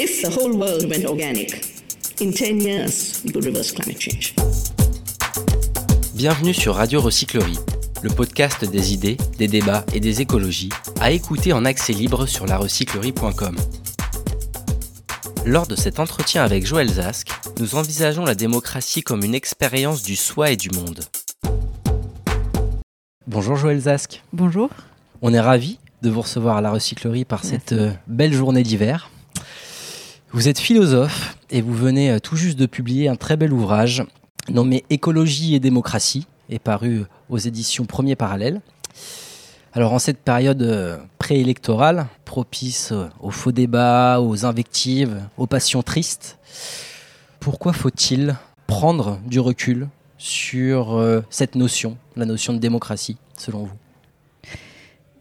If the whole world went organic, in 10 years, we could reverse climate change. Bienvenue sur Radio Recyclerie, le podcast des idées, des débats et des écologies, à écouter en accès libre sur larecyclerie.com. Lors de cet entretien avec Joël Zask, nous envisageons la démocratie comme une expérience du soi et du monde. Bonjour Joël Zask. Bonjour. On est ravis de vous recevoir à la recyclerie par cette euh, belle journée d'hiver. Vous êtes philosophe et vous venez euh, tout juste de publier un très bel ouvrage nommé Écologie et démocratie et paru aux éditions Premier Parallèle. Alors en cette période euh, préélectorale, propice aux faux débats, aux invectives, aux passions tristes, pourquoi faut-il prendre du recul sur cette notion, la notion de démocratie, selon vous?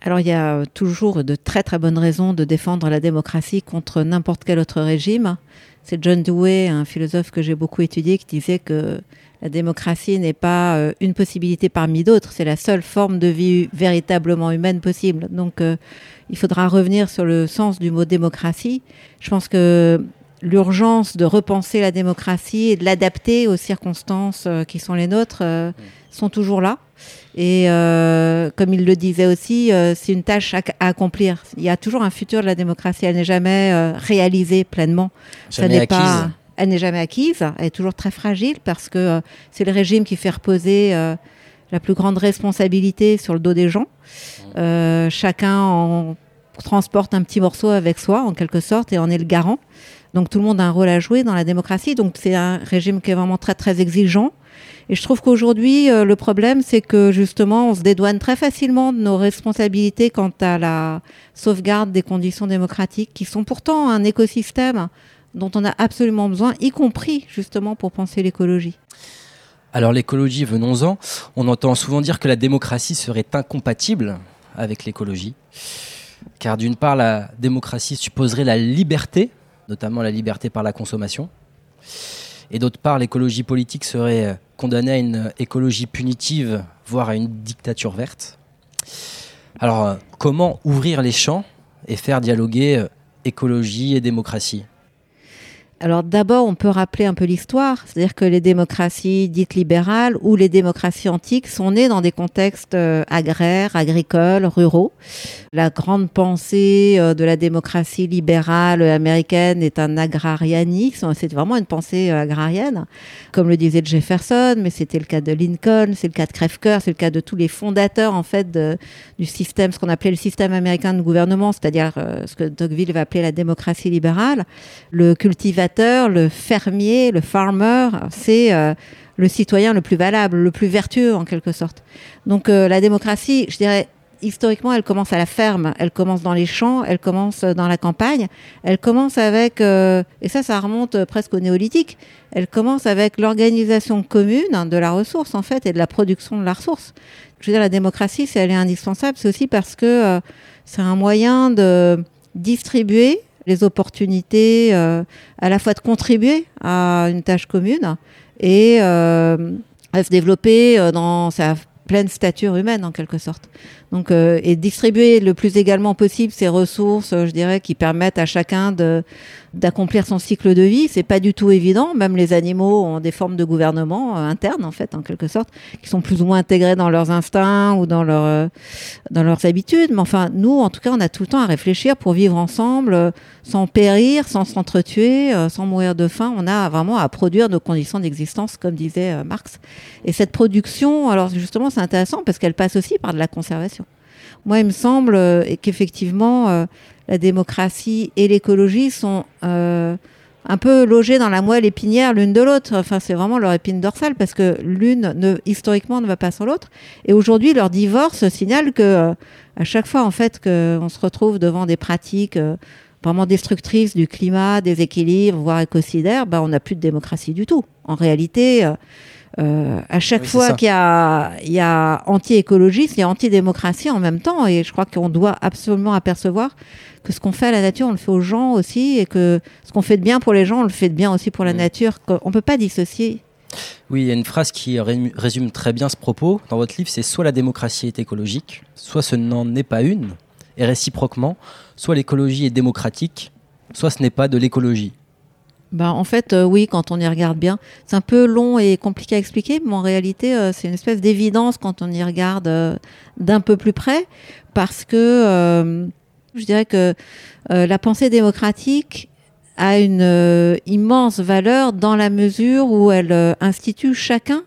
Alors il y a toujours de très très bonnes raisons de défendre la démocratie contre n'importe quel autre régime. C'est John Dewey, un philosophe que j'ai beaucoup étudié, qui disait que la démocratie n'est pas euh, une possibilité parmi d'autres, c'est la seule forme de vie véritablement humaine possible. Donc euh, il faudra revenir sur le sens du mot démocratie. Je pense que l'urgence de repenser la démocratie et de l'adapter aux circonstances euh, qui sont les nôtres sont toujours là. Et euh, comme il le disait aussi, euh, c'est une tâche à, accomplir. Il y a toujours un futur de la démocratie. Elle n'est jamais euh, réalisée pleinement. Jamais acquise. Pas, elle n'est jamais acquise. Elle est toujours très fragile parce que c'est le régime qui fait reposer la plus grande responsabilité sur le dos des gens. chacun en transporte un petit morceau avec soi, en quelque sorte, et en est le garant. Donc tout le monde a un rôle à jouer dans la démocratie. Donc c'est un régime qui est vraiment très très exigeant. Et je trouve qu'aujourd'hui, euh, le problème, c'est que justement, on se dédouane très facilement de nos responsabilités quant à la sauvegarde des conditions démocratiques, qui sont pourtant un écosystème dont on a absolument besoin, y compris justement pour penser l'écologie. Alors l'écologie, venons-en. On entend souvent dire que la démocratie serait incompatible avec l'écologie. Car d'une part, la démocratie supposerait la liberté, notamment la liberté par la consommation. Et d'autre part, l'écologie politique serait condamné à une écologie punitive, voire à une dictature verte. Alors, euh, comment ouvrir les champs et faire dialoguer euh, écologie et démocratie? Alors d'abord, on peut rappeler un peu l'histoire, c'est-à-dire que les démocraties dites libérales ou les démocraties antiques sont nées dans des contextes euh, agraires, agricoles, ruraux. La grande pensée euh, de la démocratie libérale américaine est un agrarianisme, c'est vraiment une pensée euh, agrarienne, comme le disait Jefferson, mais c'était le cas de Lincoln, c'est le cas de Crèvecoeur, c'est le cas de tous les fondateurs en fait du système, ce qu'on appelait le système américain de gouvernement, c'est-à-dire ce que Tocqueville va appeler la démocratie libérale. Le cultivateur le fermier, le farmer, c'est euh, le citoyen le plus valable, le plus vertueux en quelque sorte. Donc euh, la démocratie, je dirais, historiquement, elle commence à la ferme, elle commence dans les champs, elle commence dans la campagne, elle commence avec, euh, et ça, ça remonte presque au néolithique, elle commence avec l'organisation commune de la ressource, en fait, et de la production de la ressource. Je veux dire, la démocratie, si elle est indispensable, c'est aussi parce que c'est un moyen de distribuer les opportunités euh, à la fois de contribuer à une tâche commune et euh, à se développer euh, dans sa pleine stature humaine en quelque sorte. Donc, et distribuer le plus également possible ces ressources, je dirais, qui permettent à chacun d'accomplir son cycle de vie. C'est pas du tout évident. Même les animaux ont des formes de gouvernement euh, internes, en fait, en quelque sorte, qui sont plus ou moins intégrés dans leurs instincts ou dans, leur, euh, dans leurs habitudes. Mais enfin, nous, en tout cas, on a tout le temps à réfléchir pour vivre ensemble, euh, sans périr, sans s'entretuer, sans mourir de faim. On a vraiment à produire nos conditions d'existence, comme disait Marx. Et cette production, alors justement, c'est intéressant parce qu'elle passe aussi par de la conservation. Moi, il me semble qu'effectivement, la démocratie et l'écologie sont euh, un peu logées dans la moelle épinière l'une de l'autre. Enfin, c'est vraiment leur épine dorsale parce que l'une, ne, historiquement, ne va pas sans l'autre. Et aujourd'hui, leur divorce signale que euh, à chaque fois, en fait, qu'on se retrouve devant des pratiques euh, vraiment destructrices du climat, des équilibres, voire écocidaires, bah, on n'a plus de démocratie du tout. En réalité, euh, à chaque fois qu'il y a, il y a anti-écologiste, il y a anti-démocratie en même temps. Et je crois qu'on doit absolument apercevoir que ce qu'on fait à la nature, on le fait aux gens aussi. Et que ce qu'on fait de bien pour les gens, on le fait de bien aussi pour la nature. On ne peut pas dissocier. Oui, il y a une phrase qui résume très bien ce propos dans votre livre, c'est soit la démocratie est écologique, soit ce n'en est pas une, et réciproquement, soit l'écologie est démocratique, soit ce n'est pas de l'écologie. Ben, en fait, euh, oui, quand on y regarde bien. C'est un peu long et compliqué à expliquer, mais en réalité, euh, c'est une espèce d'évidence quand on y regarde euh, d'un peu plus près, parce que je dirais que la pensée démocratique a une immense valeur dans la mesure où elle institue chacun,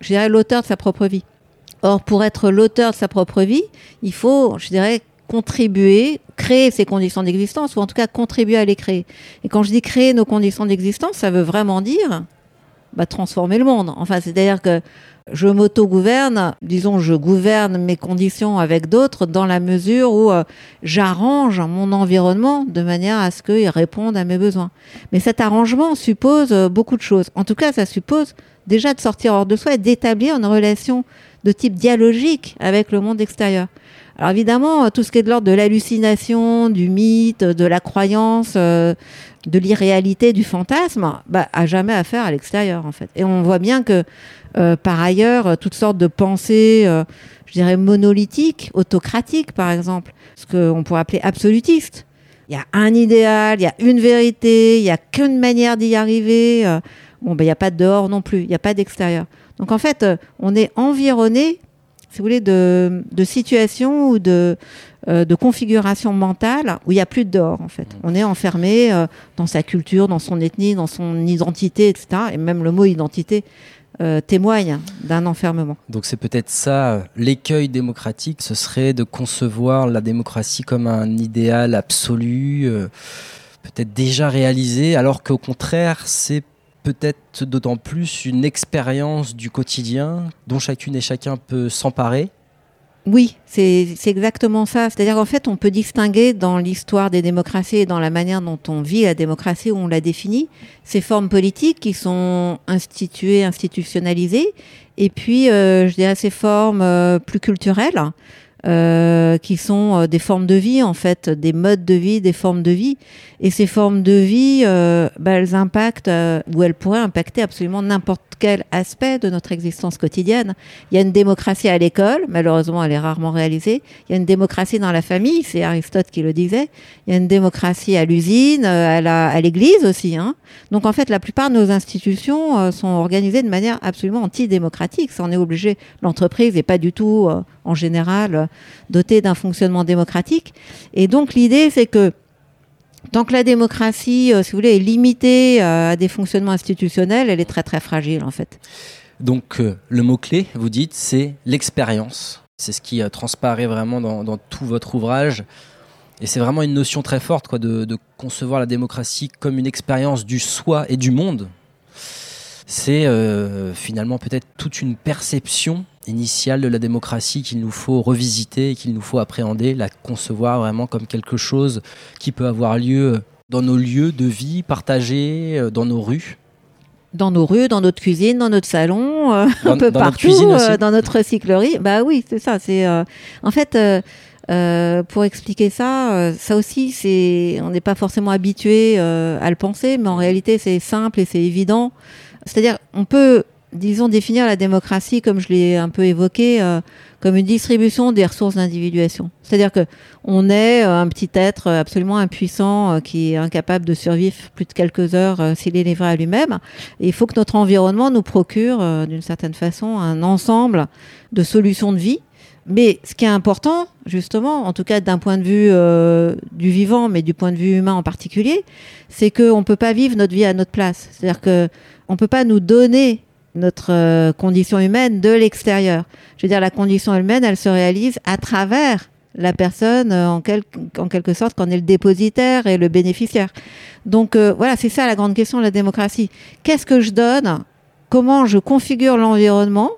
je dirais, l'auteur de sa propre vie. Or, pour être l'auteur de sa propre vie, il faut, je dirais, contribuer, créer ces conditions d'existence, ou en tout cas contribuer à les créer. Et quand je dis créer nos conditions d'existence, ça veut vraiment dire bah, transformer le monde. Enfin, c'est-à-dire que je m'auto-gouverne, disons, je gouverne mes conditions avec d'autres dans la mesure où euh, j'arrange mon environnement de manière à ce qu'il réponde à mes besoins. Mais cet arrangement suppose euh, beaucoup de choses. En tout cas, ça suppose déjà de sortir hors de soi et d'établir une relation de type dialogique avec le monde extérieur. Alors évidemment, tout ce qui est de l'ordre de l'hallucination, du mythe, de la croyance, euh, de l'irréalité, du fantasme, bah, a jamais affaire à l'extérieur en fait. Et on voit bien que euh, par ailleurs, toutes sortes de pensées, euh, je dirais monolithiques, autocratiques par exemple, ce qu'on pourrait appeler absolutistes. Il y a un idéal, il y a une vérité, il n'y a qu'une manière d'y arriver. bon, ben, il n'y a pas de dehors non plus, il n'y a pas d'extérieur. Donc en fait, on est environné si vous voulez, de, situations ou de, euh, de configuration mentale où il n'y a plus de dehors, en fait. Mmh. On est enfermé euh, dans sa culture, dans son ethnie, dans son identité, etc. Et même le mot identité euh, témoigne d'un enfermement. Donc c'est peut-être ça, l'écueil démocratique, ce serait de concevoir la démocratie comme un idéal absolu, peut-être déjà réalisé, alors qu'au contraire, c'est peut-être d'autant plus une expérience du quotidien dont chacune et chacun peut s'emparer oui, c'est exactement ça. C'est-à-dire qu'en fait, on peut distinguer dans l'histoire des démocraties et dans la manière dont on vit la démocratie, où on la définit, ces formes politiques qui sont instituées, institutionnalisées, et puis, euh, je dirais, ces formes euh, plus culturelles, euh, qui sont euh, des formes de vie en fait, des modes de vie, des formes de vie. Et ces formes de vie, euh, bah, elles impactent ou elles pourraient impacter absolument n'importe quel aspect de notre existence quotidienne. Il y a une démocratie à l'école, malheureusement elle est rarement réalisée. Il y a une démocratie dans la famille, c'est Aristote qui le disait. Il y a une démocratie à l'usine, à l'église aussi. Hein. Donc en fait, la plupart de nos institutions sont organisées de manière absolument antidémocratique. Ça en est obligé. L'entreprise n'est pas du tout, en général, dotée d'un fonctionnement démocratique. Et donc l'idée, c'est que Tant que la démocratie, euh, si vous voulez, est limitée euh, à des fonctionnements institutionnels, elle est très très fragile en fait. Donc euh, le mot-clé, vous dites, c'est l'expérience. C'est ce qui transparaît vraiment dans, tout votre ouvrage. Et c'est vraiment une notion très forte quoi, de concevoir la démocratie comme une expérience du soi et du monde. C'est finalement peut-être toute une perception initiale de la démocratie qu'il nous faut revisiter et qu'il nous faut appréhender, la concevoir vraiment comme quelque chose qui peut avoir lieu dans nos lieux de vie partagés, euh, dans nos rues dans nos rues, dans notre cuisine, dans notre salon, euh, un peu partout, euh, dans notre recyclerie. Bah oui, c'est ça. C'est en fait pour expliquer ça, ça aussi, c'est on n'est pas forcément habitué à le penser, mais en réalité, c'est simple et c'est évident. C'est-à-dire, on peut disons, définir la démocratie, comme je l'ai un peu évoqué, euh, comme une distribution des ressources d'individuation. C'est-à-dire que on est euh, un petit être absolument impuissant euh, qui est incapable de survivre plus de quelques heures s'il est livré à lui-même. Il faut que notre environnement nous procure, d'une certaine façon, un ensemble de solutions de vie. Mais ce qui est important, justement, en tout cas d'un point de vue du vivant, mais du point de vue humain en particulier, c'est qu'on ne peut pas vivre notre vie à notre place. C'est-à-dire qu'on ne peut pas nous donner notre euh, condition humaine de l'extérieur. Je veux dire, la condition humaine, elle se réalise à travers la personne, euh, en, en quelque sorte, quand on est le dépositaire et le bénéficiaire. Donc euh, voilà, c'est ça la grande question de la démocratie. Qu'est-ce que je donne? Comment je configure l'environnement?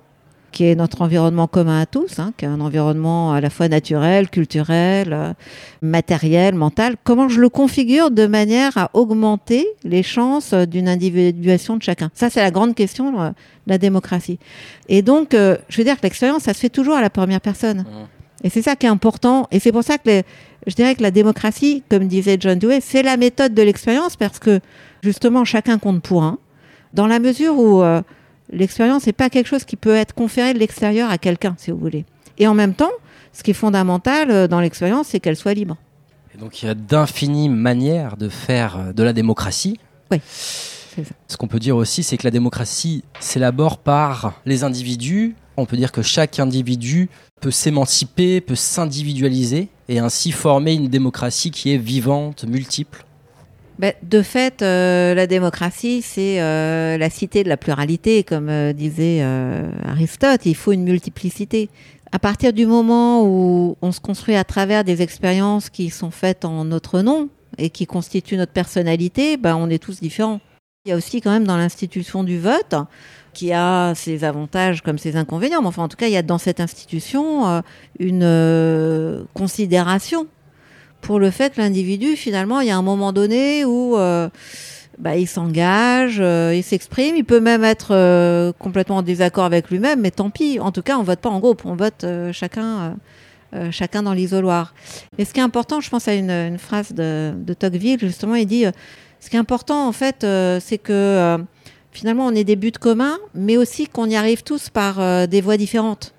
Qui est notre environnement commun à tous, hein, qui est un environnement à la fois naturel, culturel, euh, matériel, mental. Comment je le configure de manière à augmenter les chances d'une individuation de chacun? Ça, c'est la grande question euh, de la démocratie. Et donc, euh, je veux dire que l'expérience, ça se fait toujours à la première personne. Mmh. Et c'est ça qui est important. Et c'est pour ça que je dirais que la démocratie, comme disait John Dewey, c'est la méthode de l'expérience parce que justement, chacun compte pour un. Dans la mesure où L'expérience n'est pas quelque chose qui peut être conféré de l'extérieur à quelqu'un, si vous voulez. Et en même temps, ce qui est fondamental euh, dans l'expérience, c'est qu'elle soit libre. Et donc il y a d'infinies manières de faire euh, de la démocratie. Oui. Ce qu'on peut dire aussi, c'est que la démocratie s'élabore par les individus. On peut dire que chaque individu peut s'émanciper, peut s'individualiser et ainsi former une démocratie qui est vivante, multiple. Ben, de fait, euh, la démocratie, c'est euh, la cité de la pluralité, comme euh, disait Aristote. Il faut une multiplicité. À partir du moment où on se construit à travers des expériences qui sont faites en notre nom et qui constituent notre personnalité, ben, on est tous différents. Il y a aussi quand même dans l'institution du vote, qui a ses avantages comme ses inconvénients, mais enfin en tout cas il y a dans cette institution euh, une euh, considération pour le fait que l'individu finalement il y a un moment donné où euh, bah, il s'engage, il s'exprime, il peut même être complètement en désaccord avec lui-même, mais tant pis. En tout cas, on vote pas en groupe, on vote chacun, chacun dans l'isoloir. Et ce qui est important, je pense à une, phrase de, Tocqueville, justement, il dit ce qui est important, en fait, euh, c'est que euh, finalement, on ait des buts communs, mais aussi qu'on y arrive tous par euh, des voies différentes.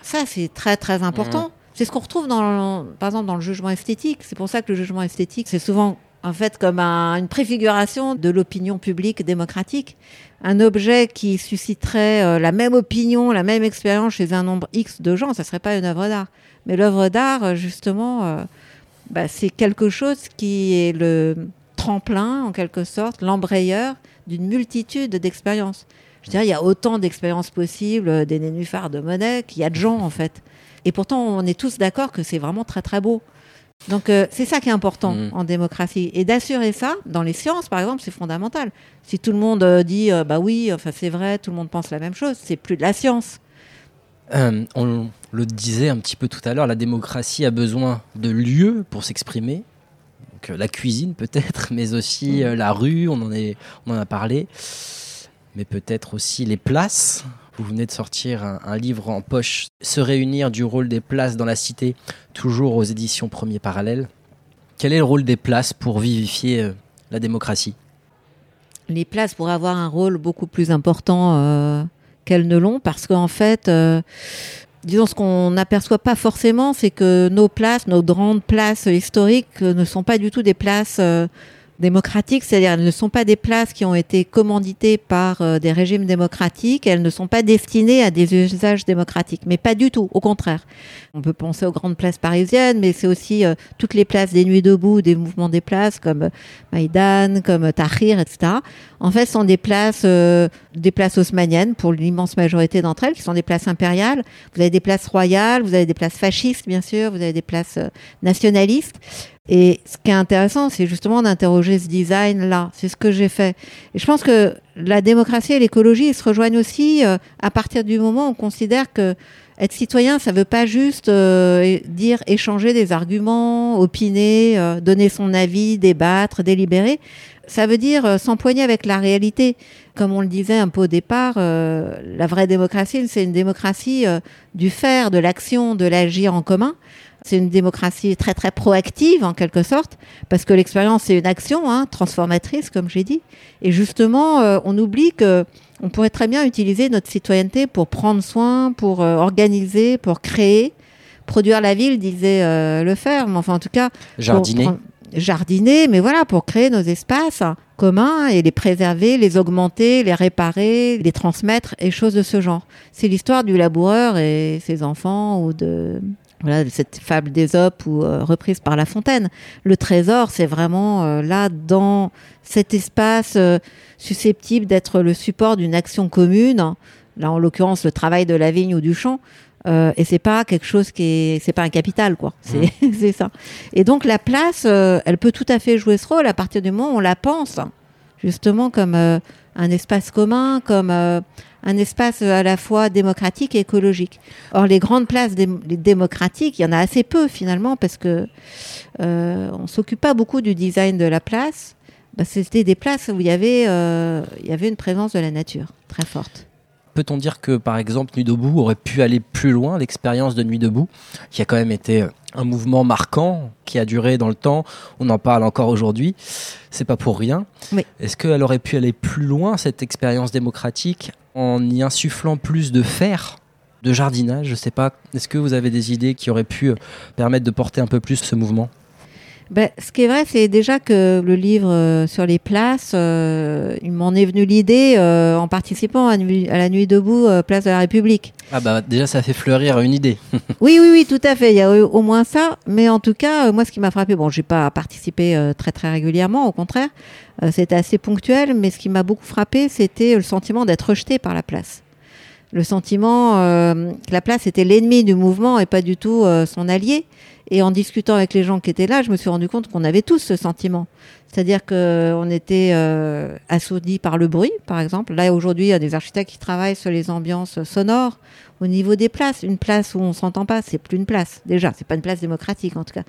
Ça, c'est très, très important. Mmh. C'est ce qu'on retrouve, dans, par exemple, dans le jugement esthétique. C'est pour ça que le jugement esthétique, c'est souvent en fait comme une préfiguration de l'opinion publique démocratique. Un objet qui susciterait la même opinion, la même expérience chez un nombre X de gens, ça serait pas une œuvre d'art. Mais l'œuvre d'art, justement, bah, c'est quelque chose qui est le, tremplin, en quelque sorte, l'embrayeur d'une multitude d'expériences. Je dirais, il y a autant d'expériences possibles euh, des nénuphars de Monet qu'il y a de gens, en fait. Et pourtant, on est tous d'accord que c'est vraiment très, très beau. Donc, euh, c'est ça qui est important mmh. en démocratie. Et d'assurer ça, dans les sciences, par exemple, c'est fondamental. Si tout le monde euh, dit, bah oui, enfin, c'est vrai, tout le monde pense la même chose, c'est plus de la science. on le disait un petit peu tout à l'heure, la démocratie a besoin de lieux pour s'exprimer, euh, la cuisine peut-être, mais aussi mm. euh, la rue, on en, est, on en a parlé, mais peut-être aussi les places. Vous venez de sortir un, livre en poche, Se réunir du rôle des places dans la cité, toujours aux éditions Premier Parallèle. Quel est le rôle des places pour vivifier euh, la démocratie? Les places pourraient avoir un rôle beaucoup plus important qu'elles ne l'ont, parce qu'en fait, disons, ce qu'on n'aperçoit pas forcément, c'est que nos places, nos grandes places historiques ne sont pas du tout des places euh, démocratiques, c'est-à-dire elles ne sont pas des places qui ont été commanditées par euh, des régimes démocratiques, elles ne sont pas destinées à des usages démocratiques, mais pas du tout, au contraire. On peut penser aux grandes places parisiennes, mais c'est aussi euh, toutes les places des nuits debout, des mouvements des places comme Maïdan, comme Tahrir, etc. En fait, ce sont des places, euh, des places haussmanniennes pour l'immense majorité d'entre elles, qui sont des places impériales. Vous avez des places royales, vous avez des places fascistes, bien sûr, vous avez des places nationalistes. Et ce qui est intéressant, c'est justement d'interroger ce design-là. C'est ce que j'ai fait. Et je pense que la démocratie et l'écologie se rejoignent aussi euh, à partir du moment où on considère que être citoyen, ça ne veut pas juste euh, dire échanger des arguments, opiner, euh, donner son avis, débattre, délibérer. Ça veut dire s'empoigner avec la réalité. Comme on le disait un peu au départ, la vraie démocratie, c'est une démocratie du faire, de l'action, de l'agir en commun. C'est une démocratie très très proactive en quelque sorte, parce que l'expérience c'est une action hein, transformatrice, comme j'ai dit. Et justement, euh, on oublie que on pourrait très bien utiliser notre citoyenneté pour prendre soin, pour euh, organiser, pour créer, produire la ville, disait euh, le. Mais enfin, en tout cas, jardiner. jardiner, mais voilà, pour créer nos espaces communs et les préserver, les augmenter, les réparer, les transmettre et choses de ce genre. C'est l'histoire du laboureur et ses enfants ou de voilà, cette fable d'Ésope ou euh, reprise par La Fontaine. Le trésor, c'est vraiment euh, là dans cet espace euh, susceptible d'être le support d'une action commune. Là, en l'occurrence, le travail de la vigne ou du champ. et c'est pas quelque chose qui est, c'est pas un capital, quoi. C'est, mmh. c'est ça. Et donc la place, elle peut tout à fait jouer ce rôle à partir du moment où on la pense justement comme un espace commun, comme un espace à la fois démocratique et écologique. Or, les grandes places démocratiques, il y en a assez peu finalement parce que euh, on s'occupe pas beaucoup du design de la place. Bah, c'était des places où il y avait, euh, il y avait une présence de la nature très forte. Peut-on dire que, par exemple, Nuit debout aurait pu aller plus loin, l'expérience de Nuit debout, qui a quand même été euh, un mouvement marquant, qui a duré dans le temps, on en parle encore aujourd'hui, c'est pas pour rien. Est-ce qu'elle aurait pu aller plus loin, cette expérience démocratique, en y insufflant plus de fer de jardinage, je sais pas. Est-ce que vous avez des idées qui auraient pu euh, permettre de porter un peu plus ce mouvement? Ben, ce qui est vrai, c'est déjà que le livre euh, sur les places, euh, il m'en est venu l'idée euh, en participant à, la Nuit debout, place de la République. Ah bah déjà ça fait fleurir une idée. Oui, oui, oui, tout à fait. Il y a au moins ça. Mais en tout cas, moi, ce qui m'a frappé, bon, j'ai pas participé très, très régulièrement, au contraire. C'était assez ponctuel. Mais ce qui m'a beaucoup frappé, c'était le sentiment d'être rejeté par la place. Le sentiment que la place était l'ennemi du mouvement et pas du tout son allié. Et en discutant avec les gens qui étaient là, je me suis rendu compte qu'on avait tous ce sentiment. C'est-à-dire qu'on était euh, assourdis par le bruit, par exemple. Là, aujourd'hui, il y a des architectes qui travaillent sur les ambiances sonores au niveau des places. Une place où on s'entend pas, c'est plus une place. Déjà, c'est pas une place démocratique, en tout cas.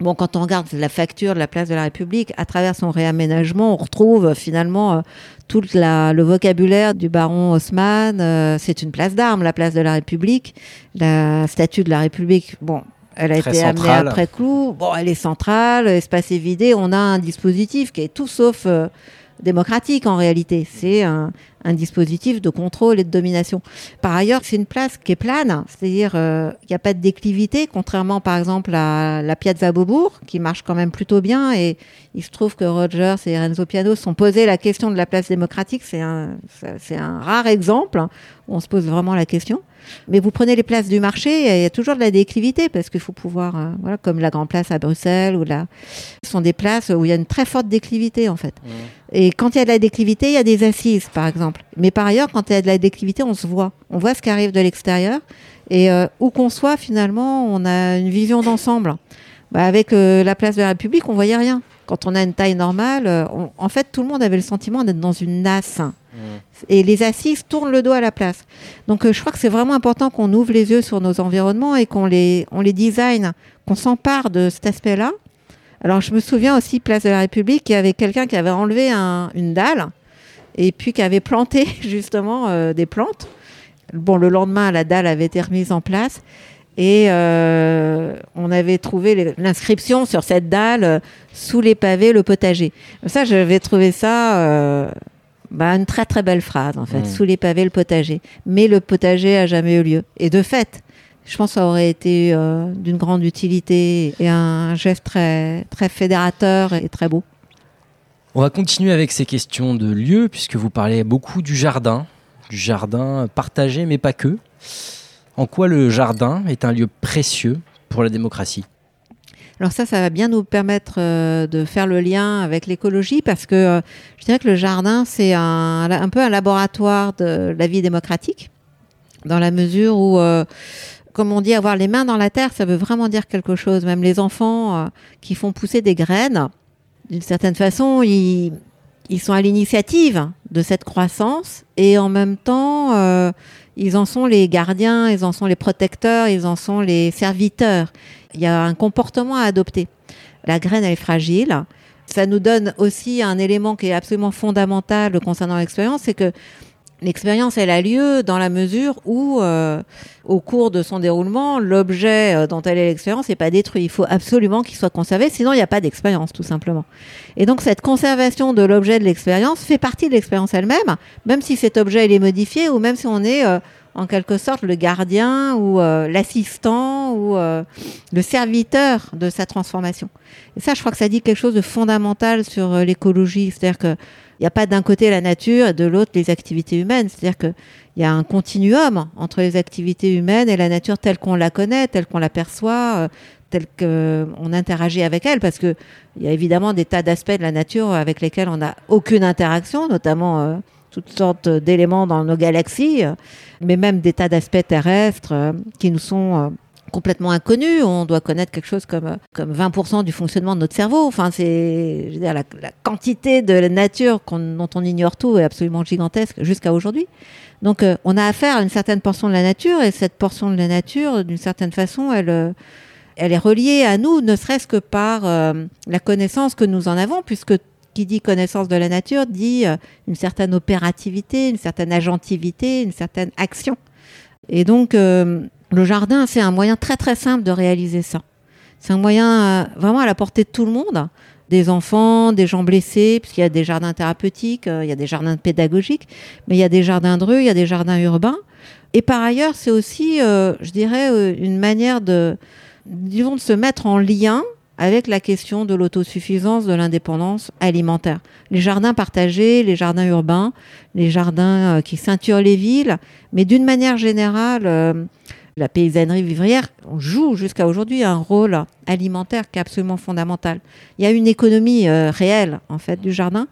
Bon, quand on regarde la facture de la place de la République, à travers son réaménagement, on retrouve euh, finalement euh, tout le vocabulaire du baron Haussmann. Euh, c'est une place d'armes, la place de la République. La statue de la République, bon, elle a Très été amenée centrale. après clou. Bon, elle est centrale, l'espace est vidé. On a un dispositif qui est tout sauf euh, démocratique en réalité. C'est un, un dispositif de contrôle et de domination. Par ailleurs, c'est une place qui est plane, c'est-à-dire euh, il n'y a pas de déclivité, contrairement par exemple à la Piazza Beaubourg, qui marche quand même plutôt bien. Et il se trouve que Rogers et Renzo Piano se sont posé la question de la place démocratique. C'est un, c'est un rare exemple hein, où on se pose vraiment la question. Mais vous prenez les places du marché, il y a toujours de la déclivité parce qu'il faut pouvoir, euh, voilà, comme la Grand Place à Bruxelles ou là, ce sont des places où il y a une très forte déclivité en fait. Et quand il y a de la déclivité, il y a des assises, par exemple. Mais par ailleurs, quand il y a de la déclivité, on se voit. On voit ce qui arrive de l'extérieur. Et euh, où qu'on soit, finalement, on a une vision d'ensemble. Bah, avec euh, la place de la République, on voyait rien. Quand on a une taille normale, euh, on- en fait, tout le monde avait le sentiment d'être dans une nasse. Et les assises tournent le dos à la place. Donc, je crois que c'est vraiment important qu'on ouvre les yeux sur nos environnements et qu'on les, on les design, qu'on s'empare de cet aspect-là. Alors, je me souviens aussi, Place de la République, il y avait quelqu'un qui avait enlevé un- une dalle et puis qui avait planté justement euh, des plantes. Bon, le lendemain, la dalle avait été remise en place et euh, on avait trouvé l'inscription sur cette dalle euh, sous les pavés, le potager. Ça, j'avais trouvé ça euh, bah, une très très belle phrase en fait, Mm. sous les pavés, le potager. Mais le potager a jamais eu lieu. Et de fait, je pense que ça aurait été euh, d'une grande utilité et un geste très très fédérateur et très beau. On va continuer avec ces questions de lieu, puisque vous parlez beaucoup du jardin, du jardin partagé, mais pas que. En quoi le jardin est un lieu précieux pour la démocratie? Alors ça, ça va bien nous permettre euh, de faire le lien avec l'écologie parce que euh, je dirais que le jardin, c'est un, peu un laboratoire de la vie démocratique dans la mesure où, euh, comme on dit, avoir les mains dans la terre, ça veut vraiment dire quelque chose. Même les enfants qui font pousser des graines, d'une certaine façon, ils, ils sont à l'initiative de cette croissance et en même temps, euh, ils en sont les gardiens, ils en sont les protecteurs, ils en sont les serviteurs. Il y a un comportement à adopter. La graine, elle est fragile. Ça nous donne aussi un élément qui est absolument fondamental concernant l'expérience, c'est que l'expérience, elle a lieu dans la mesure où, euh, au cours de son déroulement, l'objet euh, dont elle est l'expérience n'est pas détruit. Il faut absolument qu'il soit conservé, sinon il n'y a pas d'expérience, tout simplement. Et donc cette conservation de l'objet de l'expérience fait partie de l'expérience elle-même, même si cet objet il est modifié ou même si on est euh, en quelque sorte le gardien ou euh, l'assistant ou euh, le serviteur de sa transformation. Et ça, je crois que ça dit quelque chose de fondamental sur euh, l'écologie. C'est-à-dire qu'il n'y a pas d'un côté la nature et de l'autre les activités humaines. C'est-à-dire qu'il y a un continuum entre les activités humaines et la nature telle qu'on la connaît, telle qu'on l'aperçoit, euh, telle qu'on interagit avec elle. Parce qu'il y a évidemment des tas d'aspects de la nature avec lesquels on n'a aucune interaction, notamment euh, toutes sortes d'éléments dans nos galaxies, euh, mais même des tas d'aspects terrestres euh, qui nous sont euh, complètement inconnus. On doit connaître quelque chose comme, comme 20% du fonctionnement de notre cerveau. Enfin, c'est, je veux dire, la, quantité de la nature qu'on- dont on ignore tout est absolument gigantesque jusqu'à aujourd'hui. Donc, euh, on a affaire à une certaine portion de la nature et cette portion de la nature, d'une certaine façon, elle, euh, elle est reliée à nous, ne serait-ce que par euh, la connaissance que nous en avons, puisque qui dit connaissance de la nature dit une certaine opérativité, une certaine agentivité, une certaine action. Et donc, le jardin, c'est un moyen très très simple de réaliser ça. C'est un moyen euh, vraiment à la portée de tout le monde, des enfants, des gens blessés, puisqu'il y a des jardins thérapeutiques, euh, il y a des jardins pédagogiques, mais il y a des jardins de rue, il y a des jardins urbains. Et par ailleurs, c'est aussi, euh, je dirais, une manière de, se mettre en lien avec la question de l'autosuffisance, de l'indépendance alimentaire. Les jardins partagés, les jardins urbains, les jardins qui ceinturent les villes, mais d'une manière générale, la paysannerie vivrière joue jusqu'à aujourd'hui un rôle alimentaire qui est absolument fondamental. Il y a une économie euh, réelle en fait du jardin.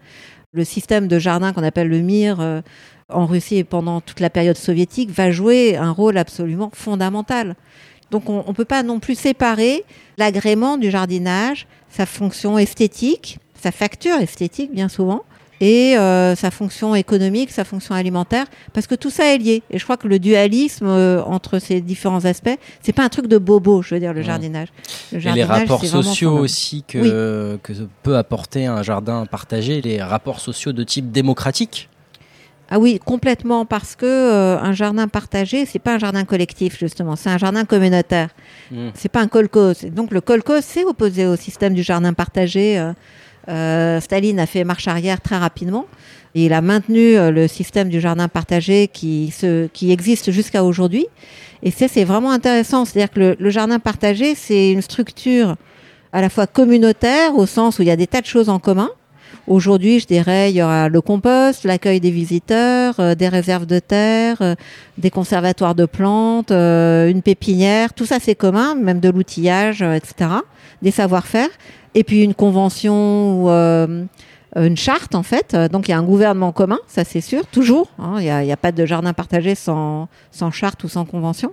Le système de jardin qu'on appelle le MIR euh, en Russie et pendant toute la période soviétique va jouer un rôle absolument fondamental. Donc on ne peut pas non plus séparer l'agrément du jardinage, sa fonction esthétique, sa facture esthétique bien souvent, et euh, sa fonction économique, sa fonction alimentaire, parce que tout ça est lié. Et je crois que le dualisme euh, entre ces différents aspects, c'est pas un truc de bobo, je veux dire, le jardinage. Le Et les rapports c'est sociaux aussi que, que peut apporter un jardin partagé, les rapports sociaux de type démocratique. Ah oui, complètement, parce que euh, un jardin partagé, c'est pas un jardin collectif justement, c'est un jardin communautaire. Mm. C'est pas un. Et Donc le kolkhoz s'est opposé au système du jardin partagé. euh, euh, Staline a fait marche arrière très rapidement. Il a maintenu euh, le système du jardin partagé qui, se, qui existe jusqu'à aujourd'hui. Et ça, c'est vraiment intéressant. C'est-à-dire que le, le jardin partagé, c'est une structure à la fois communautaire, au sens où il y a des tas de choses en commun. Aujourd'hui, je dirais, il y aura le compost, l'accueil des visiteurs, euh, des réserves de terre, euh, des conservatoires de plantes, euh, une pépinière. Tout ça, c'est commun, même de l'outillage, euh, etc. Des savoir-faire. Et puis une convention ou euh, une charte, en fait. Donc, il y a un gouvernement commun, ça c'est sûr, toujours. hein. Il n'y a, a pas de jardin partagé sans, sans charte ou sans convention.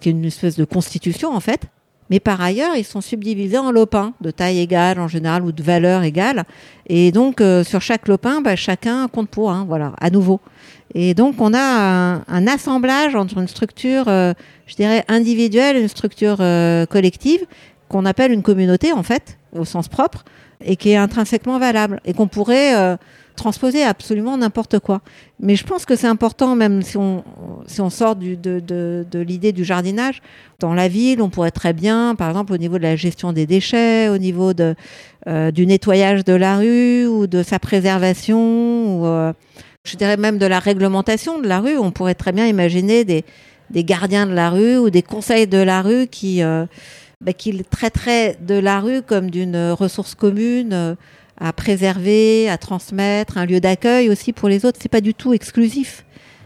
C'est une espèce de constitution, en fait. Mais par ailleurs, ils sont subdivisés en lopins de taille égale en général ou de valeur égale. Et donc, euh, sur chaque lopin, bah, chacun compte pour un, voilà, à nouveau. Et donc, on a un, assemblage entre une structure, euh, je dirais, individuelle une structure euh, collective qu'on appelle une communauté, en fait, au sens propre, et qui est intrinsèquement valable et qu'on pourrait euh, transposer absolument n'importe quoi. Mais je pense que c'est important, même si on, sort de, l'idée du jardinage, dans la ville, on pourrait très bien, par exemple, au niveau de la gestion des déchets, au niveau euh, du nettoyage de la rue ou de sa préservation, ou euh, je dirais même de la réglementation de la rue, on pourrait très bien imaginer des, gardiens de la rue ou des conseils de la rue qui, bah, qui traiteraient de la rue comme d'une ressource commune. euh, à préserver, à transmettre, un lieu d'accueil aussi pour les autres. C'est pas du tout exclusif.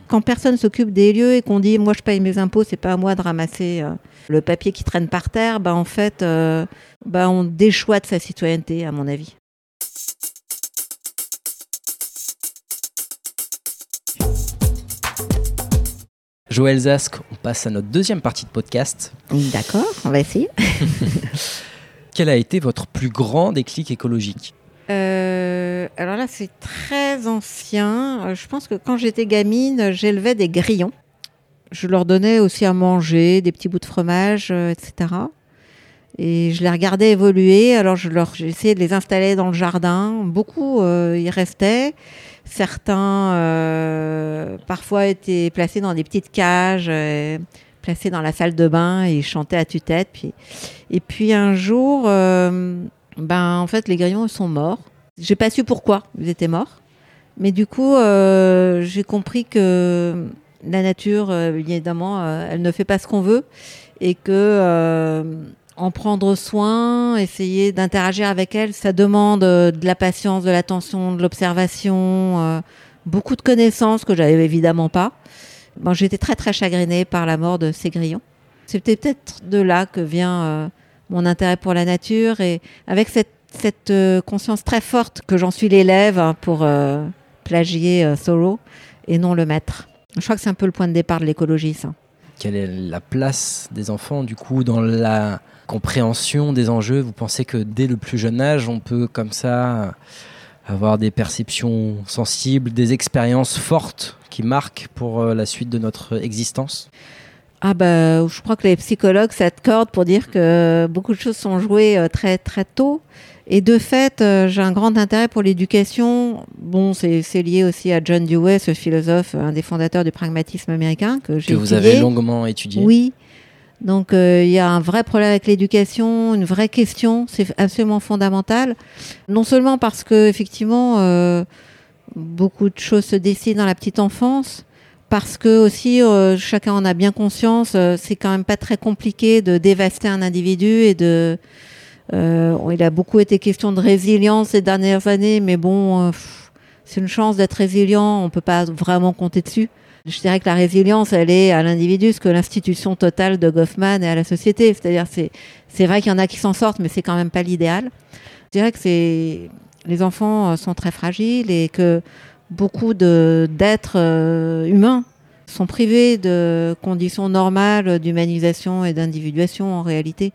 Quand personne s'occupe des lieux et qu'on dit moi je paye mes impôts, c'est pas à moi de ramasser euh, le papier qui traîne par terre, bah en fait, euh, bah on déchoit de sa citoyenneté, à mon avis. Joël Zask, on passe à notre deuxième partie de podcast. D'accord, on va essayer. Quel a été votre plus grand déclic écologique Euh, alors là, c'est très ancien. Euh, Je pense que quand j'étais gamine, j'élevais des grillons. Je leur donnais aussi à manger, des petits bouts de fromage, euh, etc. Et je les regardais évoluer. Alors je leur, j'ai essayé de les installer dans le jardin. Beaucoup euh, y restaient. Certains, euh, parfois, étaient placés dans des petites cages, euh, placés dans la salle de bain et chantaient à tue-tête. Puis... Et puis un jour, euh, ben, en fait, les grillons sont morts. J'ai pas su pourquoi ils étaient morts. Mais du coup, j'ai compris que la nature, évidemment, elle ne fait pas ce qu'on veut et que en prendre soin, essayer d'interagir avec elle, ça demande euh, de la patience, de l'attention, de l'observation, euh, beaucoup de connaissances que j'avais évidemment pas. Bon, j'étais très très chagrinée par la mort de ces grillons. C'était peut-être de là que vient euh, mon intérêt pour la nature et avec cette, cette conscience très forte que j'en suis l'élève hein, pour plagier Thoreau et non le maître. Je crois que c'est un peu le point de départ de l'écologie, ça. Quelle est la place des enfants, du coup, dans la compréhension des enjeux Vous pensez que dès le plus jeune âge, on peut comme ça avoir des perceptions sensibles, des expériences fortes qui marquent pour euh, la suite de notre existence? Ah bah, je crois que les psychologues s'accordent pour dire que beaucoup de choses sont jouées euh, très très tôt. Et de fait, euh, j'ai un grand intérêt pour l'éducation. Bon, c'est c'est lié aussi à John Dewey, ce philosophe, un des fondateurs du pragmatisme américain que j'ai que vous étudié. avez longuement étudié Oui. Donc euh, il y a un vrai problème avec l'éducation, une vraie question, c'est absolument fondamental. Non seulement parce que effectivement euh, beaucoup de choses se décident dans la petite enfance, parce que aussi euh, chacun en a bien conscience, c'est quand même pas très compliqué de dévaster un individu et de il a beaucoup été question de résilience ces dernières années, mais bon, c'est une chance d'être résilient, on peut pas vraiment compter dessus. Je dirais que la résilience, elle est à l'individu, ce que l'institution totale de Goffman est à la société. C'est-à-dire, c'est, c'est vrai qu'il y en a qui s'en sortent, mais c'est quand même pas l'idéal. Je dirais que c'est, les enfants euh, sont très fragiles et que beaucoup d'êtres euh, humains sont privés de conditions normales d'humanisation et d'individuation en réalité.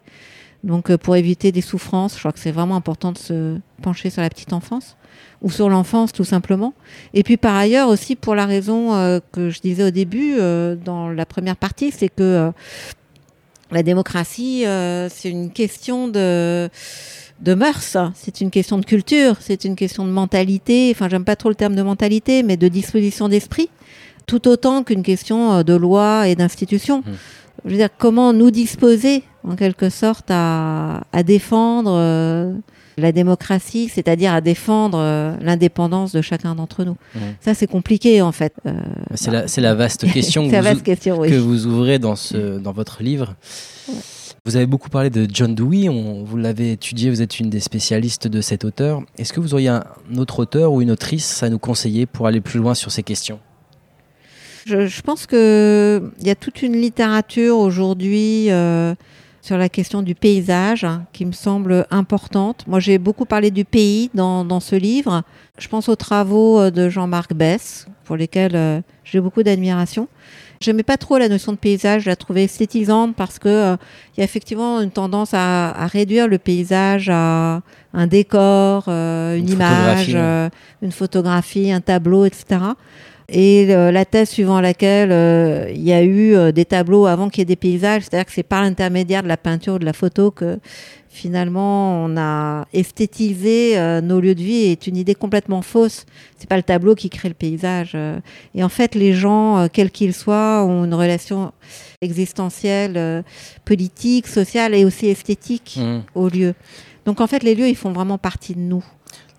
Donc, euh, pour éviter des souffrances, je crois que c'est vraiment important de se pencher sur la petite enfance ou sur l'enfance tout simplement. Et puis par ailleurs aussi pour la raison euh, que je disais au début euh, dans la première partie, c'est que euh, la démocratie, c'est une question de de mœurs, c'est une question de culture, c'est une question de mentalité. Enfin, j'aime pas trop le terme de mentalité, mais de disposition d'esprit, tout autant qu'une question de loi et d'institution. Mmh. Je veux dire, comment nous disposer, en quelque sorte, à, à défendre la démocratie, c'est-à-dire à défendre euh, l'indépendance de chacun d'entre nous. Ça, c'est compliqué, en fait. Euh, C'est la, c'est la vaste question c'est que, la vous, vaste question, oui. que vous ouvrez dans, ce, dans votre livre. Vous avez beaucoup parlé de John Dewey, on, vous l'avez étudié, vous êtes une des spécialistes de cet auteur. Est-ce que vous auriez un autre auteur ou une autrice à nous conseiller pour aller plus loin sur ces questions? Je, je pense que il y a toute une littérature aujourd'hui euh, sur la question du paysage hein, qui me semble importante. Moi, j'ai beaucoup parlé du pays dans, dans ce livre. Je pense aux travaux euh, de Jean-Marc Bess, pour lesquels euh, j'ai beaucoup d'admiration. J'aimais pas trop la notion de paysage, je la trouvais esthétisante parce que euh, il y a effectivement une tendance à, à réduire le paysage à un décor, euh, une, Une image, euh, une photographie, un tableau, etc. Et euh, la thèse suivant laquelle euh, il y a eu euh, des tableaux avant qu'il y ait des paysages, c'est-à-dire que c'est par l'intermédiaire de la peinture ou de la photo que finalement on a esthétisé euh, nos lieux de vie est une idée complètement fausse. C'est pas le tableau qui crée le paysage. euh. Et en fait, les gens, quels qu'ils soient, ont une relation existentielle, euh, politique, sociale et aussi esthétique Mmh. aux lieux. Donc en fait, les lieux, ils font vraiment partie de nous.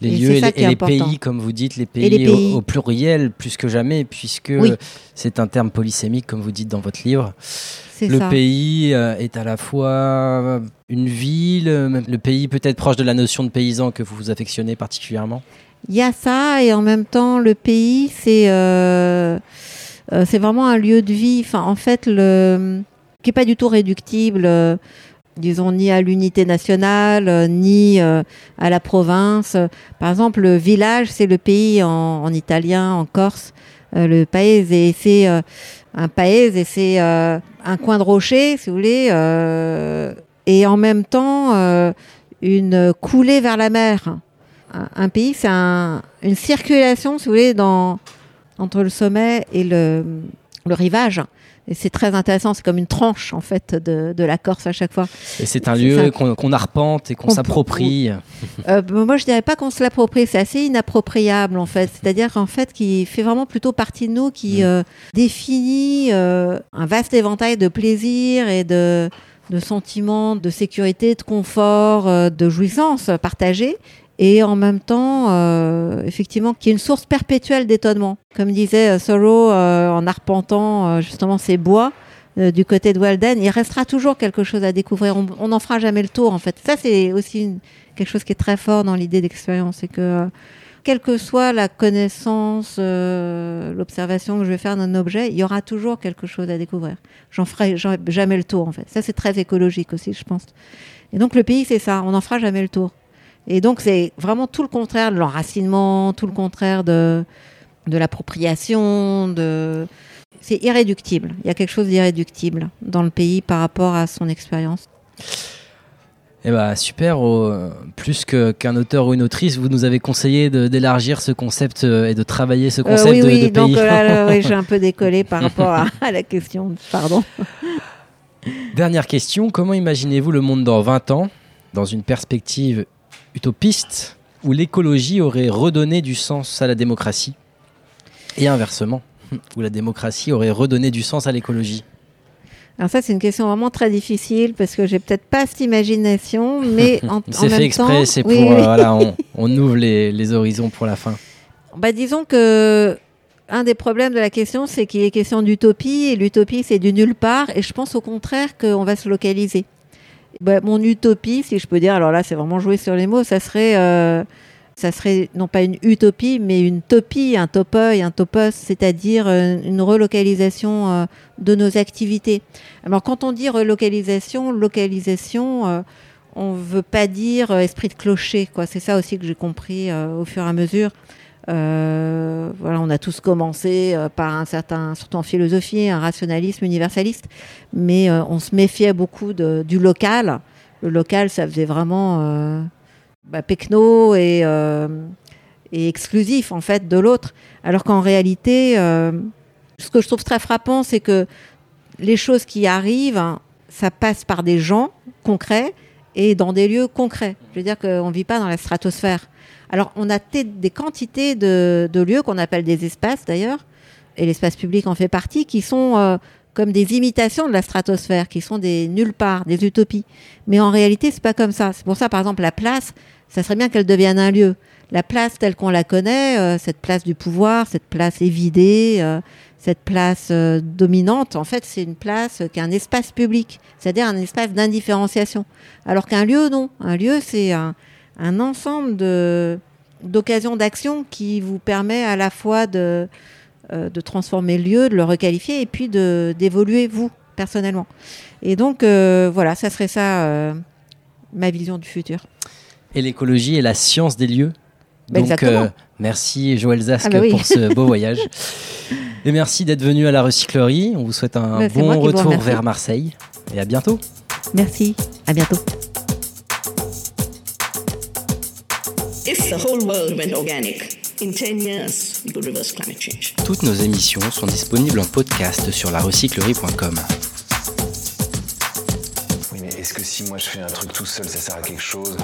Les Et lieux et, les, et pays, comme vous dites, les pays, les pays. Au, au pluriel plus que jamais, puisque Oui. c'est un terme polysémique, comme vous dites dans votre livre. Le ça. pays euh, est à la fois une ville, le pays peut-être proche de la notion de paysan que vous vous affectionnez particulièrement. Il y a ça et en même temps le pays c'est euh, euh, c'est vraiment un lieu de vie. Enfin en fait le qui est pas du tout réductible. Disons ni à l'unité nationale euh, ni euh, à la province. Par exemple le village c'est le pays en, en italien en corse euh, le paese et c'est euh, un paese et c'est euh, un coin de rocher si vous voulez euh, et en même temps une coulée vers la mer un, un pays, c'est un- une circulation, si vous voulez, dans, entre le sommet et le, le rivage. Et c'est très intéressant, c'est comme une tranche, en fait, de, de la Corse à chaque fois. Et c'est un lieu qu'on arpente et qu'on s'approprie. Euh, moi, je dirais pas qu'on se l'approprie, c'est assez inappropriable, en fait. C'est-à-dire qu'en fait, qui fait vraiment plutôt partie de nous, qui Mm. euh, définit euh, un vaste éventail de plaisirs et de, de sentiments de sécurité, de confort, de jouissance partagée. Et en même temps, euh, effectivement, qui est une source perpétuelle d'étonnement. Comme disait euh, Thoreau euh, en arpentant euh, justement ces bois euh, du côté de Walden, il restera toujours quelque chose à découvrir. On- n'en fera jamais le tour, en fait. Ça, c'est aussi une- quelque chose qui est très fort dans l'idée d'expérience. C'est que, euh, quelle que soit la connaissance, euh, l'observation que je vais faire d'un objet, il y aura toujours quelque chose à découvrir. J'en ferai ja- jamais le tour, en fait. Ça, c'est très écologique aussi, je pense. Et donc, le pays, c'est ça. On n'en fera jamais le tour. Et donc, c'est vraiment tout le contraire de l'enracinement, tout le contraire de, de l'appropriation, de... C'est irréductible. Il y a quelque chose d'irréductible dans le pays par rapport à son expérience. Eh ben super, au- plus qu'un auteur ou une autrice, vous nous avez conseillé d'élargir ce concept euh, et de travailler ce Euh, concept oui, de, oui, de donc pays. euh, oui, j'ai un peu décollé par rapport à, à la question. Pardon. Dernière question, comment imaginez-vous le monde dans 20 ans, dans une perspective utopiste, où l'écologie aurait redonné du sens à la démocratie Et inversement, où la démocratie aurait redonné du sens à l'écologie Alors ça, c'est une question vraiment très difficile parce que j'ai peut-être pas cette imagination, mais en, en C'est même fait exprès, temps, c'est pour... oui, euh, oui. voilà, on, on ouvre les, les horizons pour la fin. Bah, disons que un des problèmes de la question, c'est qu'il est question d'utopie et l'utopie, c'est du nulle part. Et je pense au contraire qu'on va se localiser. Bah, mon utopie, si je peux dire, alors là, c'est vraiment jouer sur les mots, ça serait, euh, ça serait non pas une utopie, mais une topie, un topoi, un topos, c'est-à-dire euh, une relocalisation euh, de nos activités. Alors, quand on dit relocalisation, localisation, on ne veut pas dire esprit de clocher, quoi. C'est ça aussi que j'ai compris au fur et à mesure. Euh, voilà, on a tous commencé euh, par un certain, surtout en philosophie, un rationalisme universaliste, mais euh, on se méfiait beaucoup du local. Le local, ça faisait vraiment euh, bah, pecno et, exclusif en fait de l'autre, alors qu'en réalité, ce que je trouve très frappant, c'est que les choses qui arrivent, ça passe par des gens concrets et dans des lieux concrets. Je veux dire qu'on ne vit pas dans la stratosphère. Alors, on a des quantités de, lieux qu'on appelle des espaces d'ailleurs, et l'espace public en fait partie, qui sont euh, comme des imitations de la stratosphère, qui sont des nulle part, des utopies. Mais en réalité, c'est pas comme ça. C'est pour ça, par exemple, la place, ça serait bien qu'elle devienne un lieu. La place telle qu'on la connaît, euh, cette place du pouvoir, cette place évidée, euh, cette place dominante, en fait, c'est une place qui est un espace public, c'est-à-dire un espace d'indifférenciation. Alors qu'un lieu, non. Un lieu, c'est un, un ensemble de d'occasions d'action qui vous permet à la fois de, euh, de transformer le lieu, de le requalifier et puis de d'évoluer vous personnellement. Et donc euh, voilà, ça serait ça euh, ma vision du futur. Et l'écologie est la science des lieux. Bah, Donc, merci Joël Zasque Ah bah oui. pour ce beau voyage. Et merci d'être venu à la recyclerie. On vous souhaite un Bah, bon retour vers Marseille. Et à bientôt. Merci, à bientôt. If the whole world went organic, in 10 years, we could reverse climate change. Toutes nos émissions sont disponibles en podcast sur larecyclerie.com. Oui, mais est-ce que si moi je fais un truc tout seul, ça sert à quelque chose?